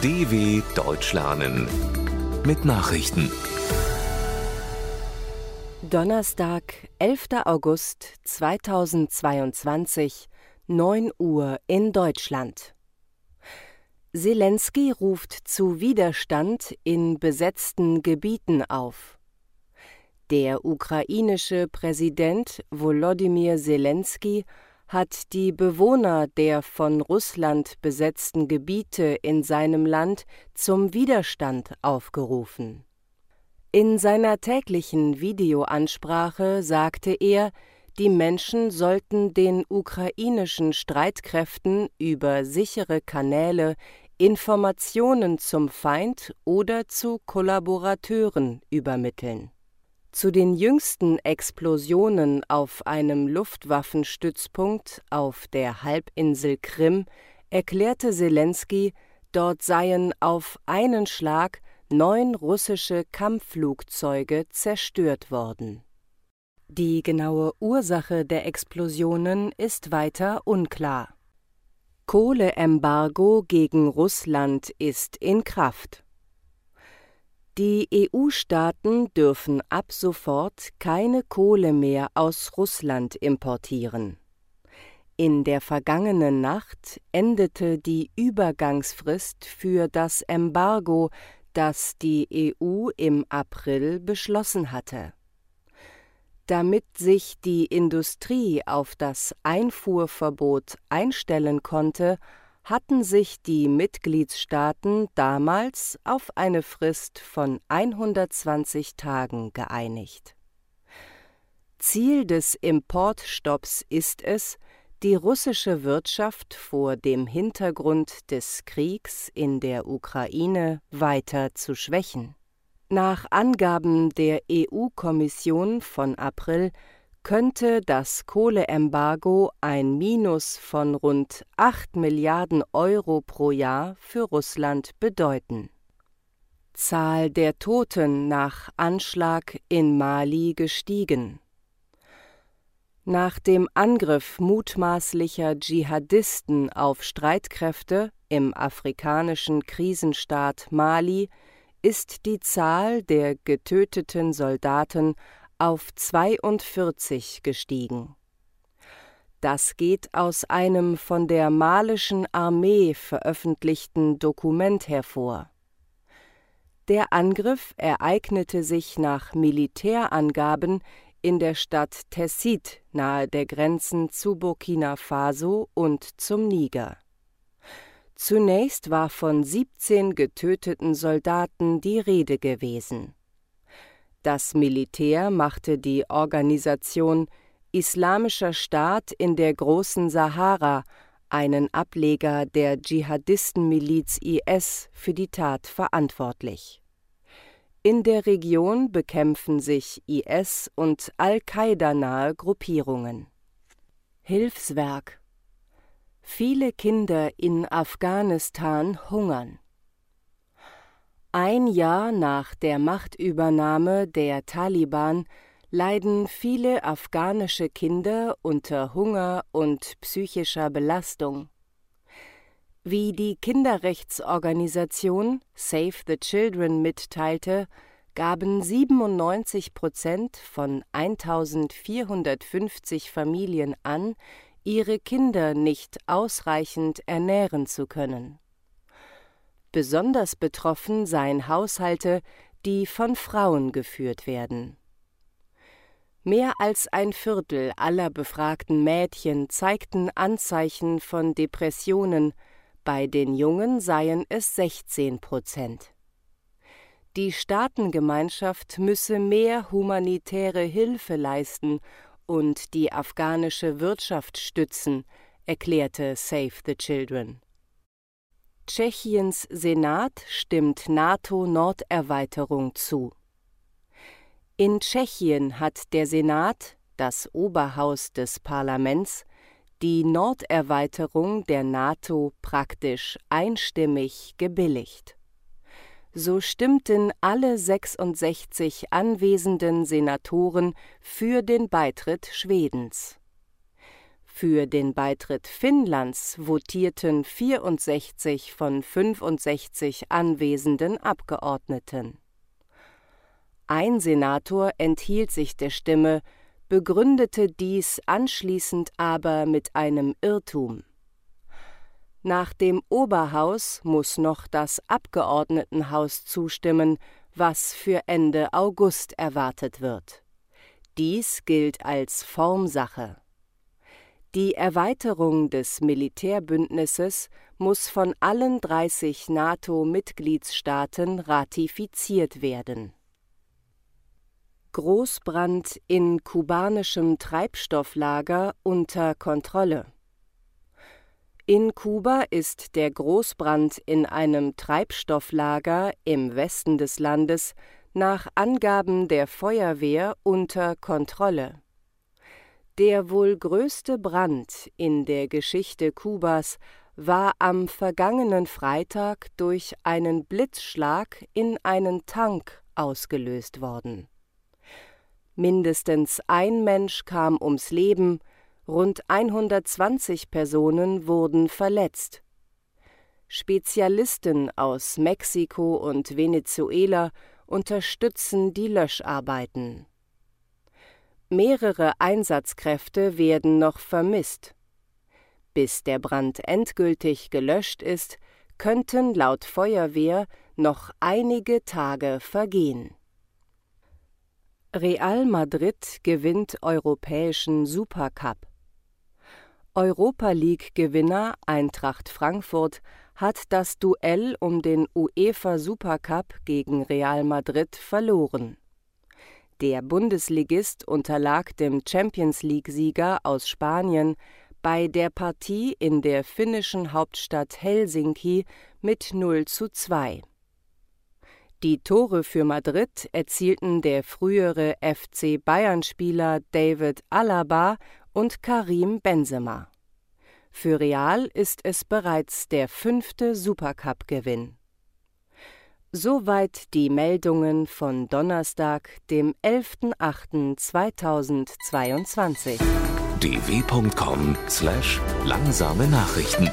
DW Deutsch lernen mit Nachrichten. Donnerstag, 11. August 2022, 9 Uhr in Deutschland. Zelensky ruft zu Widerstand in besetzten Gebieten auf. Der ukrainische Präsident Volodymyr Zelensky hat die Bewohner der von Russland besetzten Gebiete in seinem Land zum Widerstand aufgerufen. In seiner täglichen Videoansprache sagte er, die Menschen sollten den ukrainischen Streitkräften über sichere Kanäle Informationen zum Feind oder zu Kollaborateuren übermitteln zu den jüngsten Explosionen auf einem Luftwaffenstützpunkt auf der Halbinsel Krim erklärte Zelensky, dort seien auf einen Schlag neun russische Kampfflugzeuge zerstört worden. Die genaue Ursache der Explosionen ist weiter unklar. Kohleembargo gegen Russland ist in Kraft. Die EU-Staaten dürfen ab sofort keine Kohle mehr aus Russland importieren. In der vergangenen Nacht endete die Übergangsfrist für das Embargo, das die EU im April beschlossen hatte. Damit sich die Industrie auf das Einfuhrverbot einstellen konnte, hatten sich die Mitgliedstaaten damals auf eine Frist von 120 Tagen geeinigt. Ziel des Importstopps ist es, die russische Wirtschaft vor dem Hintergrund des Kriegs in der Ukraine weiter zu schwächen. Nach Angaben der EU-Kommission von April könnte das Kohleembargo ein Minus von rund 8 Milliarden Euro pro Jahr für Russland bedeuten. Zahl der Toten nach Anschlag in Mali gestiegen. Nach dem Angriff mutmaßlicher Dschihadisten auf Streitkräfte im afrikanischen Krisenstaat Mali ist die Zahl der getöteten Soldaten auf 42 gestiegen. Das geht aus einem von der malischen Armee veröffentlichten Dokument hervor. Der Angriff ereignete sich nach Militärangaben in der Stadt Tessit nahe der Grenzen zu Burkina Faso und zum Niger. Zunächst war von 17 getöteten Soldaten die Rede gewesen. Das Militär machte die Organisation Islamischer Staat in der Großen Sahara, einen Ableger der Dschihadistenmiliz IS, für die Tat verantwortlich. In der Region bekämpfen sich IS und Al-Qaida-nahe Gruppierungen. Hilfswerk Viele Kinder in Afghanistan hungern. Ein Jahr nach der Machtübernahme der Taliban leiden viele afghanische Kinder unter Hunger und psychischer Belastung. Wie die Kinderrechtsorganisation Save the Children mitteilte, gaben 97 Prozent von 1450 Familien an, ihre Kinder nicht ausreichend ernähren zu können. Besonders betroffen seien Haushalte, die von Frauen geführt werden. Mehr als ein Viertel aller befragten Mädchen zeigten Anzeichen von Depressionen, bei den Jungen seien es 16 Prozent. Die Staatengemeinschaft müsse mehr humanitäre Hilfe leisten und die afghanische Wirtschaft stützen, erklärte Save the Children. Tschechiens Senat stimmt NATO-Norderweiterung zu. In Tschechien hat der Senat, das Oberhaus des Parlaments, die Norderweiterung der NATO praktisch einstimmig gebilligt. So stimmten alle 66 anwesenden Senatoren für den Beitritt Schwedens. Für den Beitritt Finnlands votierten 64 von 65 anwesenden Abgeordneten. Ein Senator enthielt sich der Stimme, begründete dies anschließend aber mit einem Irrtum. Nach dem Oberhaus muss noch das Abgeordnetenhaus zustimmen, was für Ende August erwartet wird. Dies gilt als Formsache. Die Erweiterung des Militärbündnisses muss von allen 30 NATO-Mitgliedstaaten ratifiziert werden. Großbrand in kubanischem Treibstofflager unter Kontrolle. In Kuba ist der Großbrand in einem Treibstofflager im Westen des Landes nach Angaben der Feuerwehr unter Kontrolle. Der wohl größte Brand in der Geschichte Kubas war am vergangenen Freitag durch einen Blitzschlag in einen Tank ausgelöst worden. Mindestens ein Mensch kam ums Leben, Rund 120 Personen wurden verletzt. Spezialisten aus Mexiko und Venezuela unterstützen die Löscharbeiten. Mehrere Einsatzkräfte werden noch vermisst. Bis der Brand endgültig gelöscht ist, könnten laut Feuerwehr noch einige Tage vergehen. Real Madrid gewinnt europäischen Supercup. Europa League-Gewinner Eintracht Frankfurt hat das Duell um den UEFA Supercup gegen Real Madrid verloren. Der Bundesligist unterlag dem Champions League-Sieger aus Spanien bei der Partie in der finnischen Hauptstadt Helsinki mit 0 zu 2. Die Tore für Madrid erzielten der frühere FC Bayern-Spieler David Alaba und Karim Benzema. Für Real ist es bereits der fünfte Supercup-Gewinn. Soweit die Meldungen von Donnerstag, dem 11.08.2022. dw.com/langsame Nachrichten